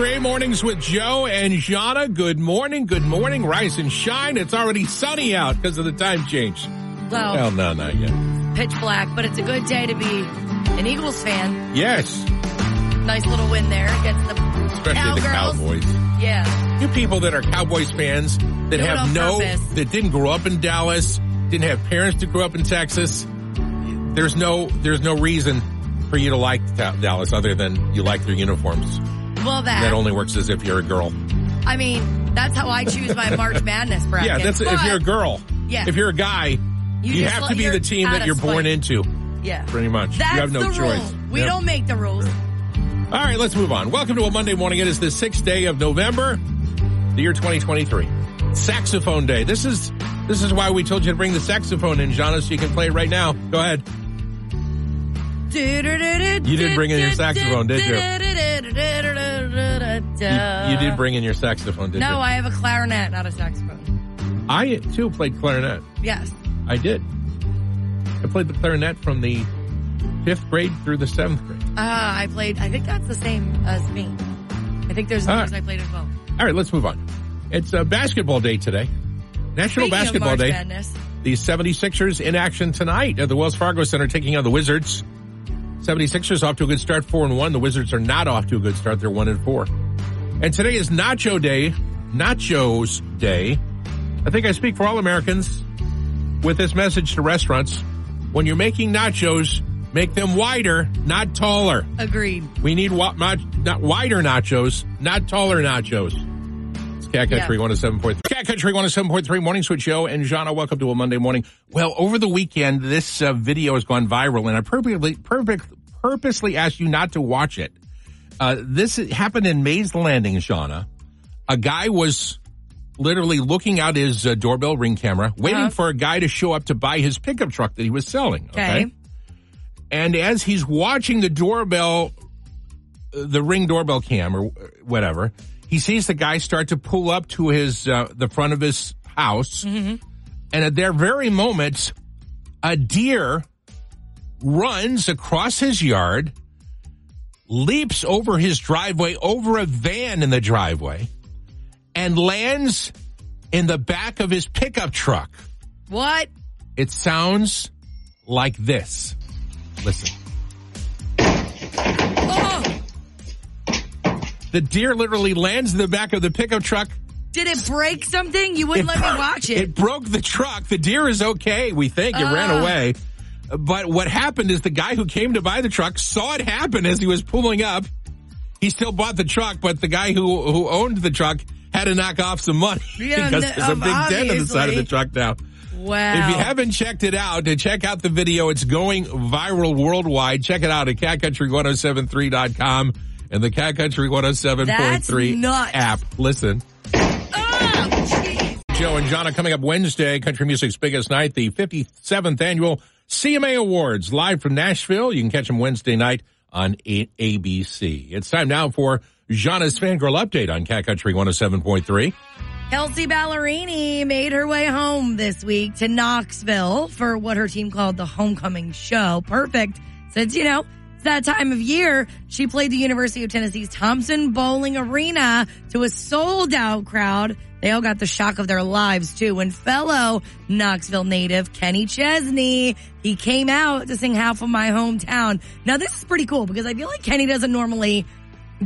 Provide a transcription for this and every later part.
Gray mornings with Joe and Jahna. Good morning. Good morning. Rise and shine. It's already sunny out because of the time change. Well, Well, no, not yet. pitch black, but it's a good day to be an Eagles fan. Yes, Nice little win there against the especially the Cowboys. Yeah. You people that are Cowboys fans that Do have no, purpose. that didn't grow up in Dallas, didn't have parents that grew up in Texas. There's no, there's no reason for you to like Dallas other than you like their uniforms. Well, that, That only works as if you're a girl. I mean, that's how I choose my March Madness bracket. Yeah, that's if you're a girl. Yeah. If you're a guy, you, just have to be the team that you're born into, Yeah. pretty much. That's you have no the choice. rule. We Yep. don't make the rules. All right, let's move on. Welcome to a Monday morning. It is the sixth day of November, the year 2023. Saxophone day. This is this is why we told you to bring the saxophone in, Jahna, so you can play it right now. Go ahead. You didn't bring in your saxophone, did you? You, you did bring in your saxophone, didn't you? No. I have a clarinet, not a saxophone. I too played clarinet. Yes. I did. I played the clarinet from the fifth grade through the seventh grade. Ah, I played. I think that's the same as me. I think there's Ah. others I played as well. All right, let's move on. It's a basketball day today. National Speaking Basketball Day. Madness, The 76ers in action tonight at the Wells Fargo Center taking on the Wizards. 76ers off to a good start, 4 and 1. The Wizards are not off to a good start. They're 1 and 4. And today is Nacho Day, Nachos Day. I think I speak for all Americans with this message to restaurants. When you're making nachos, make them wider, not taller. agreed. We need wa- not, not wider nachos, not taller nachos. It's Cat Country 107.3. Cat Country 107.3 Morning Switch Show and Jahna, welcome to a Monday morning. Well, over the weekend, this uh, video has gone viral and I purposely asked you not to watch it. Uh, this happened in Mays Landing, Jahna. A guy was literally looking out his uh, doorbell ring camera, waiting Uh-huh. for a guy to show up to buy his pickup truck that he was selling. Okay. And as he's watching the doorbell, the ring doorbell cam or whatever, he sees the guy start to pull up to his, uh, the front of his house. And at their very moment, a deer runs across his yard, leaps over his driveway, over a van in the driveway, and lands in the back of his pickup truck. What? It sounds like this. Listen. Oh, The deer literally lands in the back of the pickup truck. did it break something? You wouldn't let me watch It it. broke the truck. The deer is okay, we think. It ran Ah. away. But what happened is the guy who came to buy the truck saw it happen as he was pulling up. He still bought the truck, but the guy who, who owned the truck had to knock off some money Yeah, because there's a um, big dent on the side of the truck now. Wow. If you haven't checked it out, to check out the video, it's going viral worldwide. Check it out at catcountry1073.com and the Cat Country 107.3 app. Listen. Oh. Joe and Jahna coming up Wednesday, country music's biggest night, the 57th annual CMA Awards, live from Nashville. You can catch them Wednesday night on ABC. It's time now for Jahna's Fangirl Update on Cat Country 107.3. Kelsea Ballerini made her way home this week to Knoxville for what her team called the homecoming show. Perfect. Since, you know, it's that time of year, she played the University of Tennessee's Thompson Boling Arena to a sold out crowd. They all got the shock of their lives too. When fellow Knoxville native Kenny Chesney, he came out to sing half of my hometown. Now this is pretty cool because I feel like Kenny doesn't normally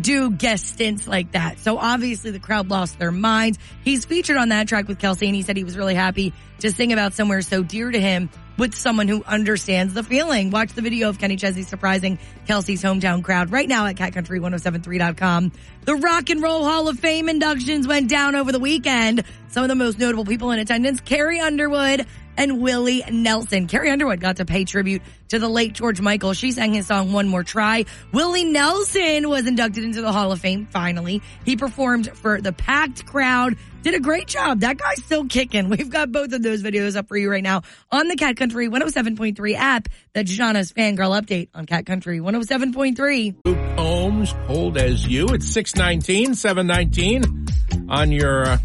do guest stints like that. So obviously the crowd lost their minds. He's featured on that track with Kelsea and he said he was really happy to sing about somewhere so dear to him with someone who understands the feeling. Watch the video of Kenny Chesney surprising Kelsea's hometown crowd right now at catcountry1073.com. The Rock and Roll Hall of Fame inductions went down over the weekend. Some of the most notable people in attendance, Carrie Underwood, and Willie Nelson. Carrie Underwood got to pay tribute to the late George Michael. She sang his song One More Try. Willie Nelson was inducted into the Hall of Fame finally. He performed for the packed crowd. Did a great job. That guy's still kicking. We've got both of those videos up for you right now on the Cat Country 107.3 app. That's Jahna's fangirl update on Cat Country 107.3. Luke Combs, cold as you. It's 619, 719 on your, uh,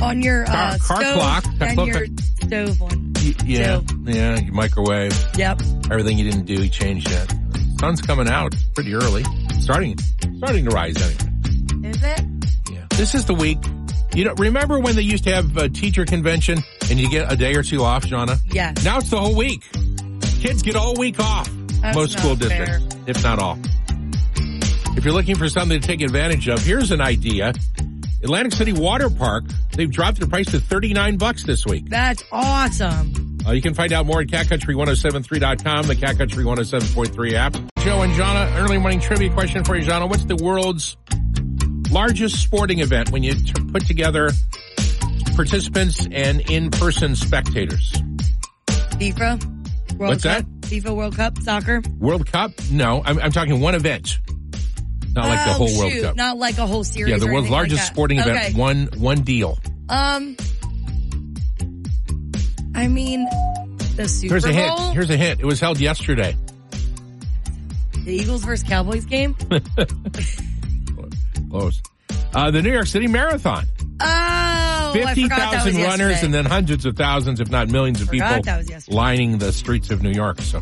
On your Car- uh, car stove clock. and your stove one. Yeah, So- yeah, your microwave, Yep. everything you didn't do, you changed it. Sun's coming out pretty early. Starting, starting to rise anyway. Is it? Yeah. This is the week. You know, remember when they used to have a teacher convention and you get a day or two off, Jahna? Yes. Now it's the whole week. Kids get all week off. That's Most school fair. districts, if not all. If you're looking for something to take advantage of, here's an idea. Atlantic City Water Park, they've dropped their price to 39 bucks this week. That's awesome. Uh, you can find out more at catcountry1073.com, the Cat Country 107.3 app. Joe and Jahna, early morning trivia question for you, Jahna. What's the world's largest sporting event when you t- put together participants and in-person spectators? FIFA World What's Cup. FIFA World Cup soccer. World Cup? No, I'm, I'm talking one event. Not like the Oh, whole World Cup. Not like a whole series. yeah, the or world's like largest that. sporting event, Okay. one, one deal. Um, I mean, the Super Here's a Bowl, hint. Here's a hint. It was held yesterday. the Eagles versus Cowboys game. Close. Uh, the New York City Marathon. Oh, Fifty forgot that was thousand runners yesterday. and then hundreds of thousands, if not millions of people that was yesterday. lining the streets of New York. So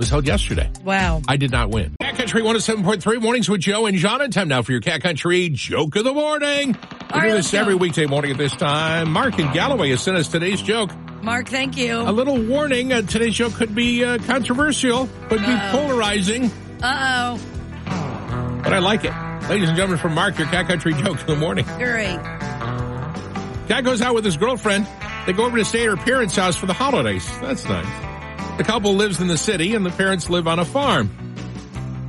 was held yesterday. wow. I did not win. Cat Country 107.3 mornings with Joe and Jahna. Time now for your Cat Country joke of the morning. We right, do let's this go. every weekday morning at this time. Mark in Galloway has sent us today's joke. Mark, thank you. A little warning, uh, today's joke could be uh, controversial, could be Uh-oh. polarizing, Uh oh. but I like it. Ladies and gentlemen, from Mark, your Cat Country joke of the morning. Great. Guy goes out with his girlfriend. They go over to stay at her parents' house for the holidays. That's nice. The couple lives in the city and the parents live on a farm.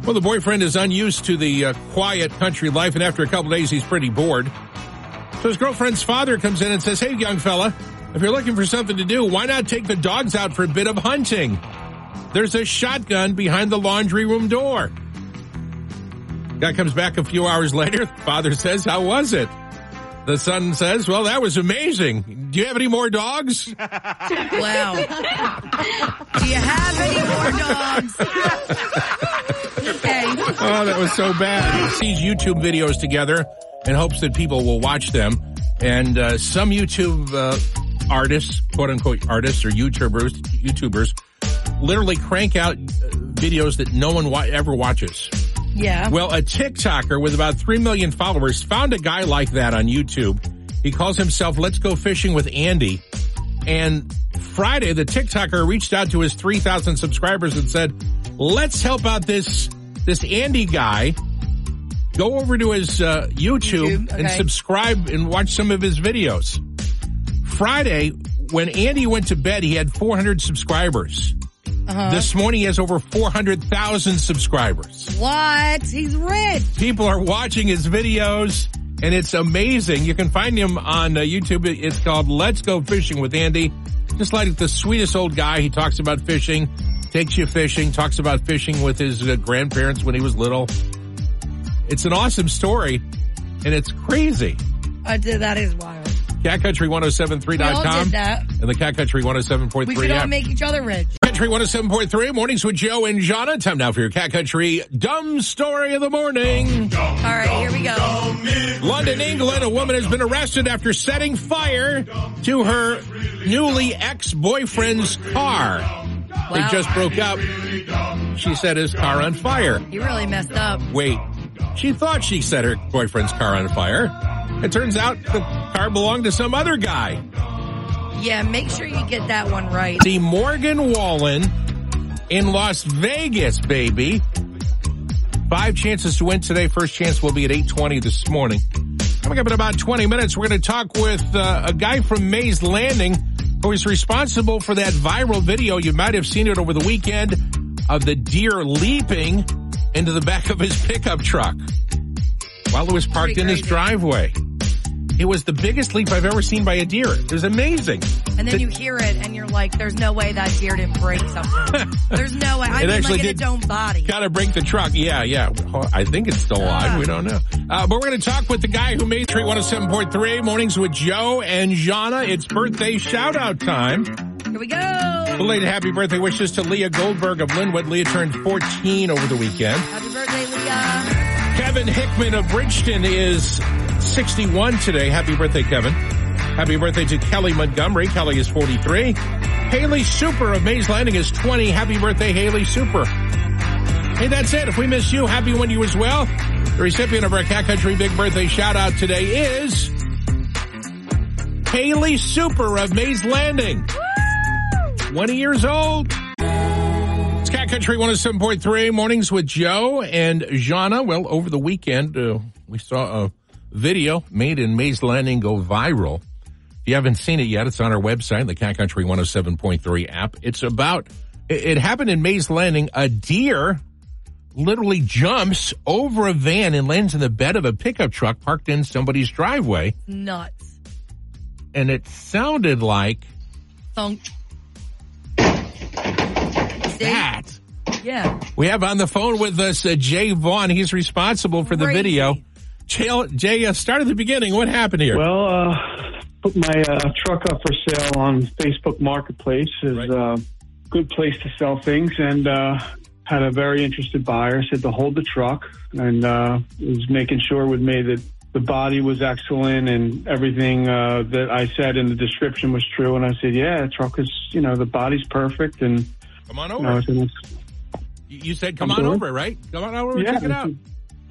Well, the boyfriend is unused to the uh, quiet country life and after a couple days he's pretty bored. So his girlfriend's father comes in and says, Hey, young fella, if you're looking for something to do, why not take the dogs out for a bit of hunting? There's a shotgun behind the laundry room door. Guy comes back a few hours later. Father says, How was it? The son says, Well, that was amazing. Do you have any more dogs? Wow. Do you have any more dogs? okay. Oh, that was so bad. He sees YouTube videos together and hopes that people will watch them. And uh, some YouTube uh, artists, quote unquote artists or YouTubers, YouTubers, literally crank out uh, videos that no one wa- ever watches. Yeah. Well, a TikToker with about 3 million followers found a guy like that on YouTube. He calls himself Let's Go Fishing with Andy. And Friday, the TikToker reached out to his 3,000 subscribers and said, let's help out this, this Andy guy. Go over to his uh, YouTube, YouTube, and subscribe and watch some of his videos. Friday, when Andy went to bed, he had 400 subscribers. Uh-huh. This morning he has over 400,000 subscribers What? He's rich. people are watching his videos and it's amazing. You can find him on uh, YouTube. It's called Let's Go Fishing with Andy. Just like the sweetest old guy. He talks about fishing, takes you fishing, talks about fishing with his uh, grandparents when he was little. It's an awesome story and it's crazy. Did. That is wild. Oh we all CatCountry1073.com did that. and the Cat Country oh We 107.3 could all app. make each other rich. Country 107.3 mornings with Joe and Jahna. Time now for your Cat Country dumb story of the morning. All right, here we go. London, England, a woman has been arrested after setting fire to her newly ex-boyfriend's car. They Wow. just broke up. She set his car on fire. You really messed up. Wait, she thought she set her boyfriend's car on fire. It turns out the car belonged to some other guy. Yeah, make sure you get that one right. The Morgan Wallen in Las Vegas, baby. Five chances to win today. First chance will be at 820 this morning. Coming up in about 20 minutes, we're going to talk with uh, a guy from Mays Landing who is responsible for that viral video. You might have seen it over the weekend of the deer leaping into the back of his pickup truck while it was parked in his driveway. It was the biggest leap I've ever seen by a deer. It was amazing. And then you hear it and you're like, there's no way that deer didn't break something. there's no way. I It mean, actually like in did- its own body. Gotta break the truck. Yeah, yeah. I think it's still alive. Ah. We don't know. Uh, but we're to talk with the guy who made Tree 107.3 Mornings with Joe and Jahna. It's birthday shout out time. Here we go. Belated happy birthday wishes to Leah Goldberg of Linwood. Leah turned 14 over the weekend. Happy birthday, Leah. Kevin Hickman of Bridgeton is 61 today. Happy birthday, Kevin. Happy birthday to Kelly Montgomery. Kelly is 43. Haley Super of Mays Landing is 20. Happy birthday, Haley Super. Hey, that's it. If we miss you, happy one to you as well. The recipient of our Cat Country Big Birthday shout out today is Haley Super of Mays Landing. 20 years old. It's Cat Country 107.3 mornings with Joe and Jahna. Well, over the weekend, uh, we saw a video made in Mays Landing go viral. If you haven't seen it yet, it's on our website, the Cat Country 107.3 app. It's about, it, happened in Mays Landing. A deer literally jumps over a van and lands in the bed of a pickup truck parked in somebody's driveway. Nuts. And it sounded like Thunk. That. Yeah. We have on the phone with us uh, Jay Vaughn. He's responsible for the Crazy. video. Jay, Jay uh, start at the beginning. What happened here? Well, uh, put my uh, truck up for sale on Facebook Marketplace. is Right. a good place to sell things, and uh, had a very interested buyer. Said to hold the truck, and uh, was making sure with me that the body was excellent and everything uh, that I said in the description was true. And I said, yeah, the truck is, you know, the body's perfect, and come on you over. know, said, You you said come I'm on sorry? over, right? Come on over and Yeah, check it out.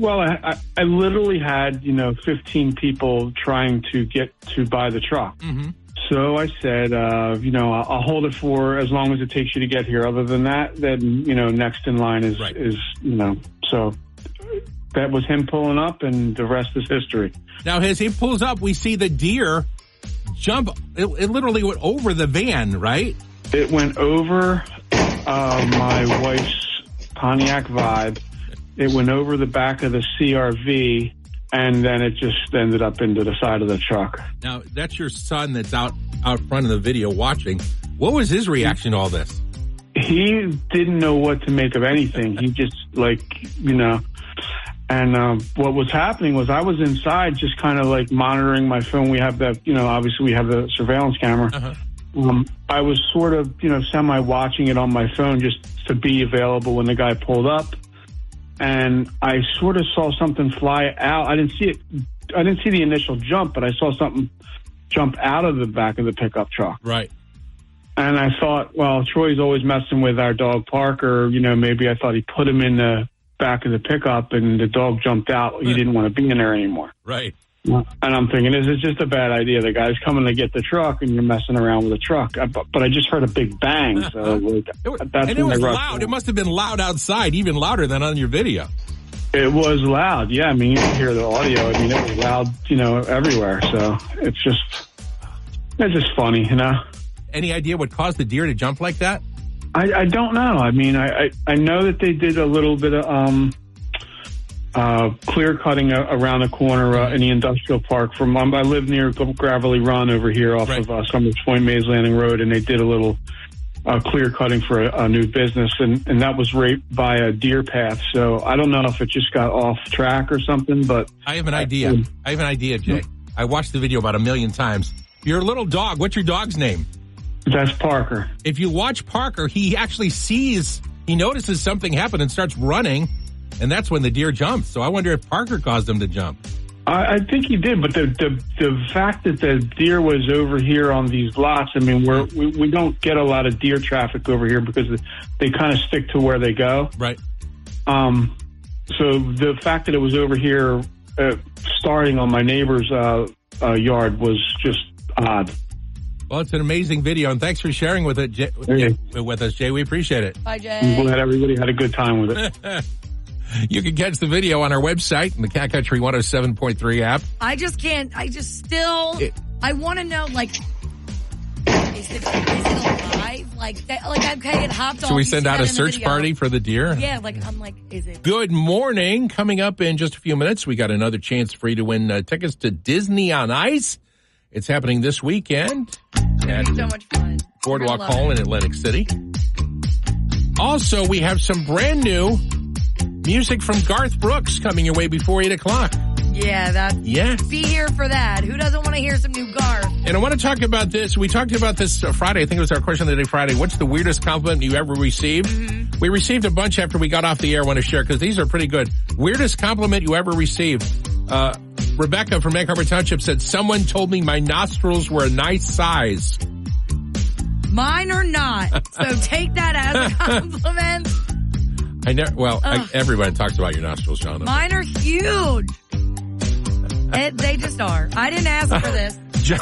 Well, I, I, I literally had, you know, 15 people trying to get to buy the truck. Mhm. So I said, uh, you know, I'll, I'll hold it for as long as it takes you to get here. Other than that, then, you know, next in line is, Right. is, you know, so that was him pulling up and the rest is history. Now, as he pulls up, we see the deer jump. It, it literally went over the van, right? It went over, uh, my wife's Pontiac Vibe. It went over the back of the CRV and then it just ended up into the side of the truck. Now, that's your son that's out out front of the video watching. What was his reaction to all this? he didn't know what to make of anything. He just like you know. And um, what was happening was I was inside, just kind of like monitoring my phone. We have that, you know, obviously we have the surveillance camera. Uh-huh. Um, I was sort of, you know, semi watching it on my phone just to be available when the guy pulled up. And I sort of saw something fly out. I didn't see it. I didn't see the initial jump, but I saw something jump out of the back of the pickup truck. Right. And I thought, well, Troy's always messing with our dog Parker. You know, maybe I thought he put him in the back of the pickup and the dog jumped out. He didn't want to be in there anymore. Right. And I'm thinking, this is just a bad idea. The guy's coming to get the truck and you're messing around with the truck. I, but, but I just heard a big bang. So like, It was, that's and it was loud. in. It must have been loud outside, even louder than on your video. It was loud. Yeah. I mean, you can hear the audio. I mean, it was loud, you know, everywhere. So it's just, it's just funny, you know? Any idea what caused the deer to jump like that? I, I don't know. I mean, I, I, I know that they did a little bit of um, uh, clear cutting a, around the corner uh, in the industrial park. From um, I live near Gravelly Run over here off Right. of uh, Somers Point Mays Landing Road, and they did a little uh, clear cutting for a, a new business, and, and that was right by a deer path. So I don't know if it just got off track or something, but I have an idea. I have an idea, Jay. I watched the video about a million times. Your little dog, what's your dog's name? that's Parker. If you watch Parker, he actually sees, he notices something happen and starts running, and that's when the deer jumps. So I wonder if Parker caused him to jump. I, I think he did, but the, the the fact that the deer was over here on these lots, I mean, we're, we we don't get a lot of deer traffic over here because they kind of stick to where they go. Right. Um, so the fact that it was over here, uh, starting on my neighbor's uh, uh, yard, was just odd. Well, it's an amazing video, and thanks for sharing with it, Jay, with us, Jay. We appreciate it. Bye, I'm Jay. glad everybody had a good time with it. You can catch the video on our website and the Cat Country 107.3 app. I just can't. I just still. It- I want to know, like, is it is it alive? Like, that, like okay, it hopped off. Should we send out a search party for the deer? Yeah, like I'm like, is it? Good morning. Coming up in just a few minutes, we got another chance for you to win uh, tickets to Disney on Ice. It's happening this weekend at So much fun. Boardwalk You're gonna love Hall it. in Atlantic City. Also, we have some brand new music from Garth Brooks coming your way before 8 o'clock. Yeah, that. Yeah. Be here for that. Who doesn't want to hear some new Garth? And I want to talk about this. We talked about this uh, Friday. I think it was our question of the day Friday. What's the weirdest compliment you ever received? We received a bunch after we got off the air. I want to share because these are pretty good. Weirdest compliment you ever received. Uh, Rebecca from Egg Harbor Township said, someone told me my nostrils were a nice size. Mine or not. So take that as a compliment. I never. Well, I, everybody talks about your nostrils, Sean. Mine are huge. It, they just are. I didn't ask for this. John,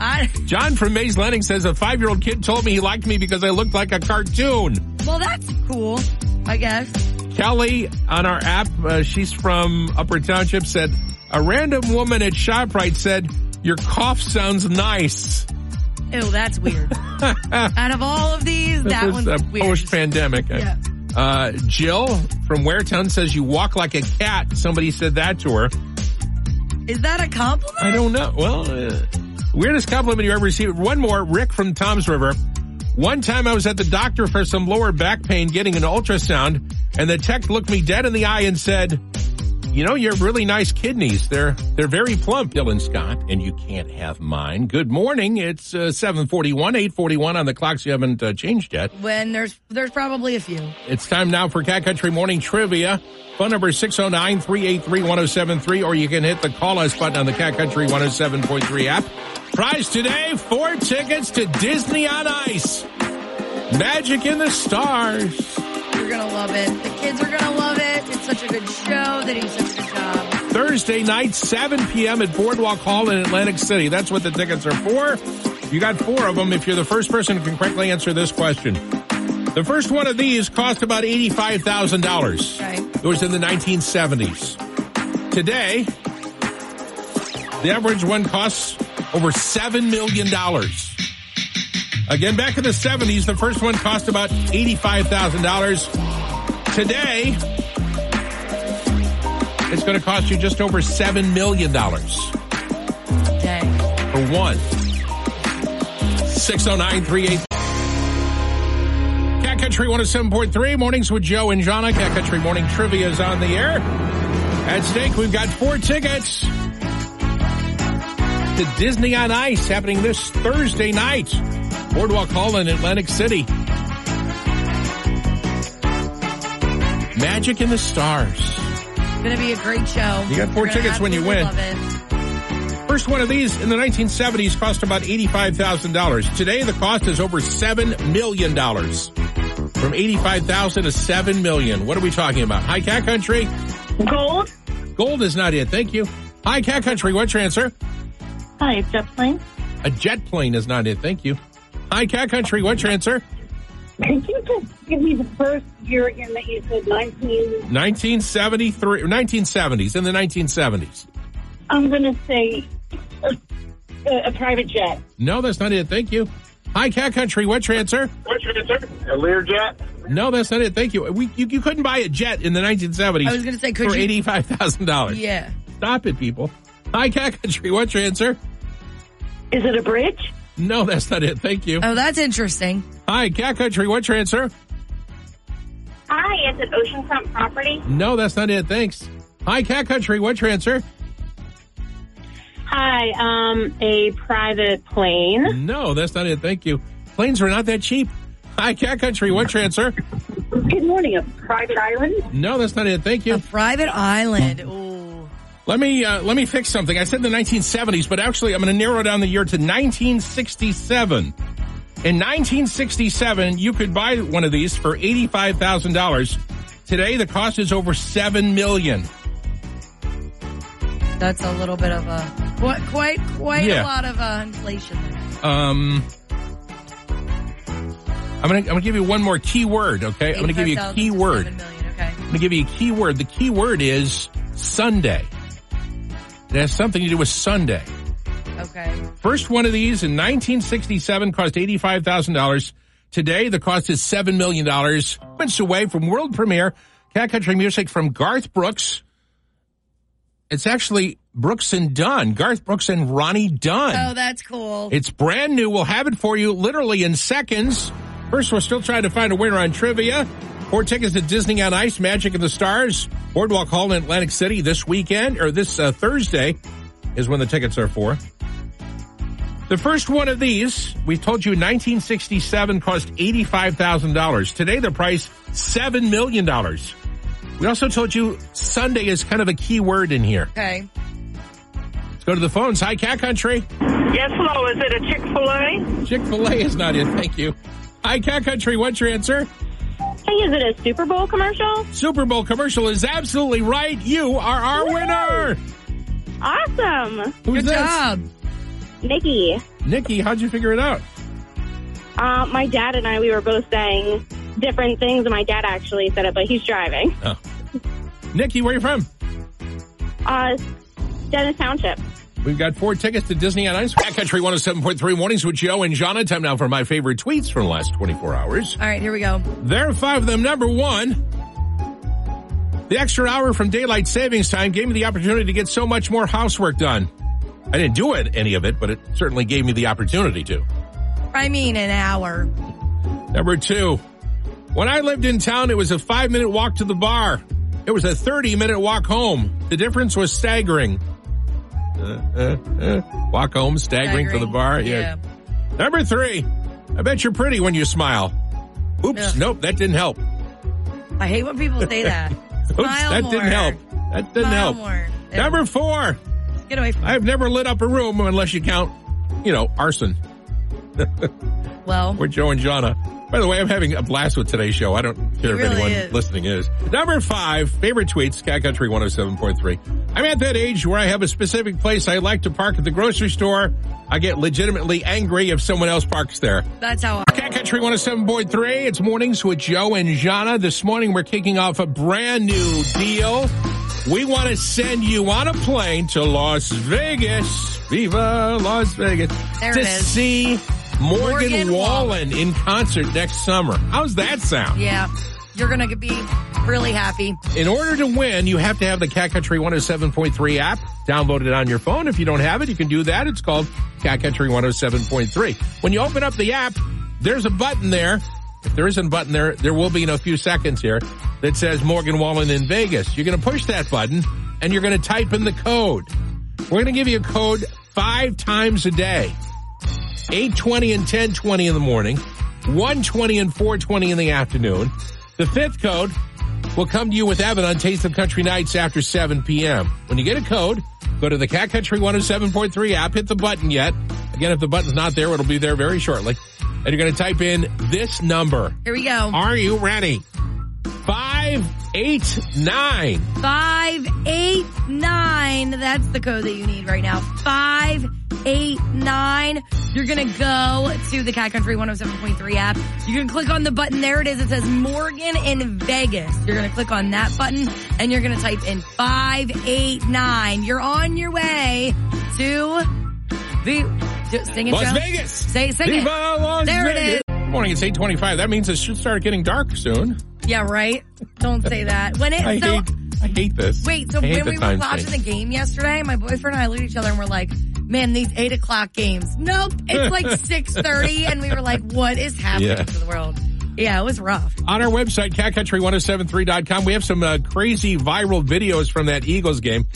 I John from Mays Landing says a five-year-old kid told me he liked me because I looked like a cartoon. well, that's cool. I guess. Kelly on our app, uh, she's from Upper Township, said a random woman at ShopRite said your cough sounds nice. Ew, that's weird. Out of all of these, This that is one's a weird. post-pandemic. Yeah. Uh, Jill from Waretown says you walk like a cat. Somebody said that to her. Is that a compliment? I don't know. Well, uh, weirdest compliment you ever received. One more, Rick from Toms River. One time I was at the doctor for some lower back pain getting an ultrasound and the tech looked me dead in the eye and said, you know, you have really nice kidneys. They're, they're very plump, Dylan Scott, and you can't have mine. Good morning. It's uh, 741, 841 on the clocks. You haven't uh, changed yet. When there's there's probably a few. It's time now for Cat Country Morning Trivia. Phone number 609-383-1073 or you can hit the call us button on the Cat Country 107.3 app. Prize today, four tickets to Disney on Ice. Magic in the Stars. You're gonna love it. The kids are gonna love it. It's such a good show. They do such a good job. Thursday night, 7 p.m. at Boardwalk Hall in Atlantic City. That's what the tickets are for. You got four of them if you're the first person who can correctly answer this question. The first one of these cost about $85,000. Okay. It was in the 1970s. Today, the average one costs over $7 million. Again, back in the 70s, the first one cost about $85,000. Today, it's going to cost you just over $7 million Dang. for one. 60938. Cat Country 107.3, mornings with Joe and Jahna. Cat Country Morning Trivia is on the air. At stake, we've got four tickets to Disney on Ice happening this Thursday night. Boardwalk Hall in Atlantic City. Magic in the Stars. It's gonna be a great show. You got four You're tickets when you win. First one of these in the 1970s cost about $85,000. Today the cost is over $7 million. From 85,000 to 7 million. What are we talking about? High Cat Country? Gold. Gold is not it. Thank you. High Cat Country, what's your answer? Hi, jet plane. A jet plane is not it. Thank you. High Cat Country, what's your answer? Could you just give me the first year again that you said 19? 1973, 1970s, in the 1970s. I'm going to say a, a private jet. No, that's not it. Thank you. Hi, Cat Country, what's your answer? What's your answer? A Learjet? No, that's not it. Thank you. We, you, you couldn't buy a jet in the 1970s. I was gonna say, could for you- $85,000. Yeah. Stop it, people. Hi, Cat Country, what's your answer? Is it a bridge? No, that's not it. Thank you. Oh, that's interesting. Hi, Cat Country, what's your answer? Hi, is it oceanfront property? No, that's not it. Thanks. Hi, Cat Country, what's your answer? Hi, um, a private plane. No, that's not it. Thank you. Planes are not that cheap. Hi, Cat Country, what's your answer? Good morning, a private island. No, that's not it. Thank you. A private island. Ooh. Let me uh, let me fix something. I said the 1970s, but actually I'm going to narrow down the year to 1967. In 1967, you could buy one of these for $85,000. Today, the cost is over 7 million. That's a little bit of a quite quite quite Yeah. a lot of uh, inflation. Um, I'm gonna I'm gonna give you one more key word. Okay, I'm gonna give you a 85,000 key word. 7 million, okay. I'm gonna give you a key word. The key word is Sunday. It has something to do with Sunday. Okay. First one of these in 1967 cost $85,000. Today, the cost is $7 million. Minutes away from world premiere, cat country music from Garth Brooks. It's actually Brooks and Dunn. Garth Brooks and Ronnie Dunn. Oh, that's cool. It's brand new. We'll have it for you literally in seconds. First, we're still trying to find a winner on trivia. Four tickets to Disney on Ice, Magic and the Stars, Boardwalk Hall in Atlantic City this weekend, or this uh, Thursday is when the tickets are for. The first one of these, we told you 1967 cost $85,000. Today, the price, $7 million. We also told you Sunday is kind of a key word in here. okay. Let's go to the phones. Hi, Cat Country. Yes, hello. Is it a Chick fil A? Chick fil A is not it. Thank you. Hi, Cat Country. What's your answer? Hey, is it a Super Bowl commercial? Super Bowl commercial is absolutely right. You are our winner. Awesome. Who's Good this? job. Nikki, Nikki, how'd you figure it out? uh, my dad and I, we were both saying different things, and my dad actually said it, but he's driving. Nikki, where are you from? Uh, Dennis Township. We've got four tickets to Disney on Ice. Cat Country 107.3 mornings with Joe and Jahna. Time now for my favorite tweets from the last 24 hours. All right, here we go. There are five of them. Number one, the extra hour from daylight savings time gave me the opportunity to get so much more housework done. I didn't do it, any of it, but it certainly gave me the opportunity to. I mean, an hour. Number two, when I lived in town, it was a five minute walk to the bar. It was a 30 minute walk home. The difference was staggering. Uh, uh, uh, walk home, staggering, to the bar. Yeah. Number three, I bet you're pretty when you smile. Oops, Ugh. nope, that didn't help. I hate when people say that. Oops, Smile that more. didn't help. That didn't Smile help. more. Number four, Get away from I've never lit up a room unless you count, you know, arson. Well, We're Joe and Jahna. By the way, I'm having a blast with today's show. I don't care if anyone is. listening is. Number five, favorite tweets, Cat Country 107.3. I'm at that age where I have a specific place I like to park at the grocery store. I get legitimately angry if someone else parks there. that's how I- Cat Country 107.3. It's mornings with Joe and Jahna. This morning we're kicking off a brand new deal. We want to send you on a plane to Las Vegas. Viva Las Vegas. There to it is. see Morgan, Morgan Wallen in concert next summer. How's that sound? Yeah. You're going to be really happy. In order to win, you have to have the Cat Country 107.3 app. Download it on your phone. If you don't have it, you can do that. It's called Cat Country 107.3. When you open up the app, there's a button there. If there isn't a button there, there will be in a few seconds here that says Morgan Wallen in Vegas. You're going to push that button and you're going to type in the code. We're going to give you a code five times a day. 820 and 1020 in the morning, 120 and 420 in the afternoon. The fifth code will come to you with Evan on Taste of Country Nights after 7 p.m. When you get a code, go to the Cat Country 107.3 app, hit the button yet. Again, if the button's not there, it'll be there very shortly. And you're going to type in this number. Here we go. Are you ready? 589. 589. That's the code that you need right now. 589. You're going to go to the Cat Country 107.3 app. You can click on the button. There it is. It says Morgan in Vegas. You're going to click on that button and you're going to type in 589. You're on your way to the, sing it, Las Joe. Vegas. Say, sing it. Viva Las There it Vegas. is. Good morning. It's 825. That means it should start getting dark soon. Yeah, right? Don't say that. When it, I so, hate, I hate this. Wait, so I when we were watching the game yesterday, my boyfriend and I looked at each other and we're like, man, these eight o'clock games. Nope. It's like 6.30 and we were like, what is happening Yeah. to the world? Yeah, it was rough. On our website, catcountry1073.com, we have some uh, crazy viral videos from that Eagles game,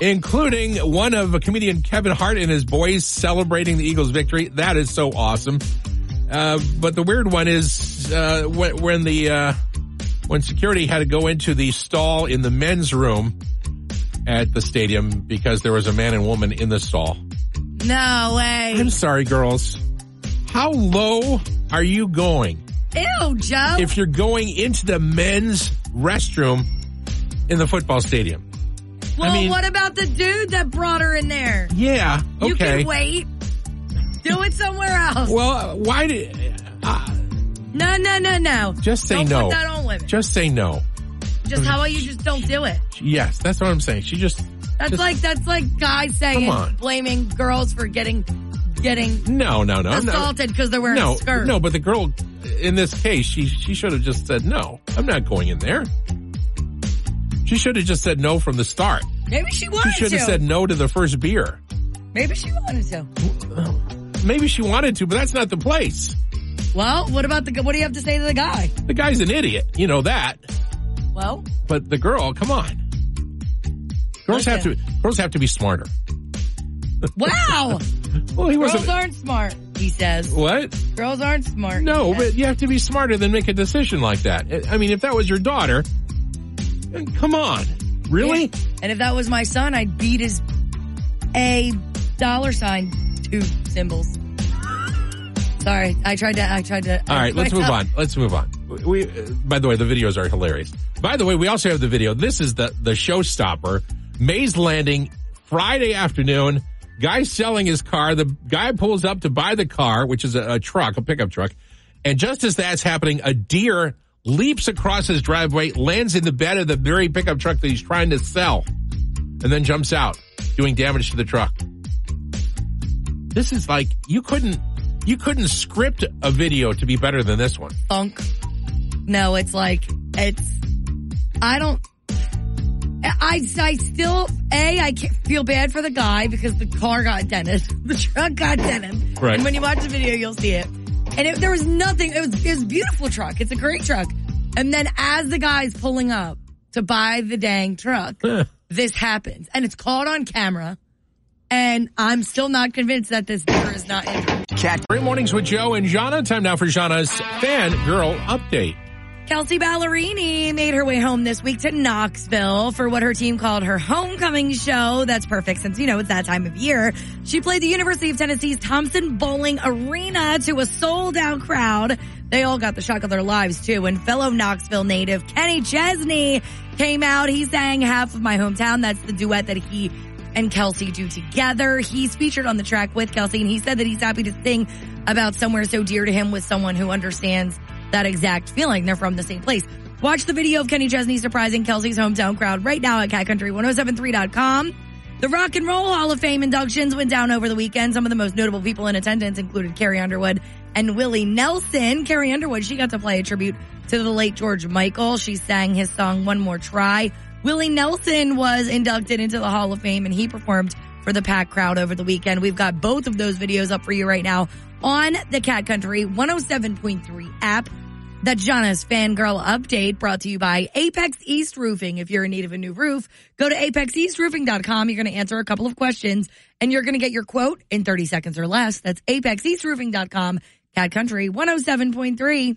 including one of a comedian Kevin Hart and his boys celebrating the Eagles victory. That is so awesome. Uh, but the weird one is, uh, when, when the, uh, when security had to go into the stall in the men's room at the stadium because there was a man and woman in the stall. No way. I'm sorry, girls. How low are you going? Ew, Joe. if you're going into the men's restroom in the football stadium. well, mean- what about the dude that brought her in there? Yeah, You okay. can wait. Do it somewhere else. Well, why did no, no, no, no. just say don't no? put that on women. Just say no. Just how about you just don't do it? Yes, that's what I'm saying. She just That's Just- like that's like guys saying blaming girls for getting getting no, no, no, assaulted because they're wearing No, a skirt. no, but the girl in this case, she she should have just said no. I'm not going in there. She should have just said no from the start. Maybe she wanted. She should to. have said no to the first beer. Maybe she wanted to. Maybe she wanted to, but that's not the place. Well, what about the? What do you have to say to the guy? The guy's an idiot. You know that. Well, But the girl, come on. Girls have to girls have to be smarter. wow, Well, he girls wasn't. aren't smart. He says What? girls aren't smart. No, but you have to be smarter than make a decision like that. I mean, if that was your daughter, come on, really? And if that was my son, I'd beat his a dollar sign two symbols. Sorry, I tried to. I tried to. All right, let's move on. Let's move on. we, uh, by the way, the videos are hilarious. By the way, we also have the video. This is the, the showstopper. Mays Landing, Friday afternoon. Guy selling his car. The guy pulls up to buy the car, which is a, a truck, a pickup truck. And just as that's happening, a deer leaps across his driveway, lands in the bed of the very pickup truck that he's trying to sell, and then jumps out, doing damage to the truck. This is like, you couldn't, you couldn't script a video to be better than this one. Funk. No, it's like, it's, I don't, I, I still, A, I can't feel bad for the guy because the car got dented. The truck got dented. Right. And when you watch the video, you'll see it. And it, there was nothing, it was, it was a beautiful truck. It's a great truck. And then as the guy's pulling up to buy the dang truck, this happens. And it's caught on camera. And I'm still not convinced that this deer is not injured. Cat. Great mornings with Joe and Jahna. Time now for Jahna's fan girl update. Kelsea Ballerini made her way home this week to Knoxville for what her team called her homecoming show. That's perfect since, you know, it's that time of year. She played the University of Tennessee's Thompson Boling Arena to a sold out crowd. They all got the shock of their lives too. And fellow Knoxville native Kenny Chesney came out. He sang half of my hometown. That's the duet that he and Kelsea do together. He's featured on the track with Kelsea and he said that he's happy to sing about somewhere so dear to him with someone who understands that exact feeling. They're from the same place. Watch the video of Kenny Chesney surprising Kelsey's hometown crowd right now at catcountry1073.com. The Rock and Roll Hall of Fame inductions went down over the weekend. Some of the most notable people in attendance included Carrie Underwood and Willie Nelson. Carrie Underwood, she got to play a tribute to the late George Michael. She sang his song One More Try. Willie Nelson was inducted into the Hall of Fame and he performed for the packed crowd over the weekend. We've got both of those videos up for you right now on the Cat Country 107.3 app. The Jahna's Fangirl Update brought to you by Apex East Roofing. If you're in need of a new roof, go to apexeastroofing.com. You're going to answer a couple of questions and you're going to get your quote in 30 seconds or less. That's apexeastroofing.com. Cat Country 107.3.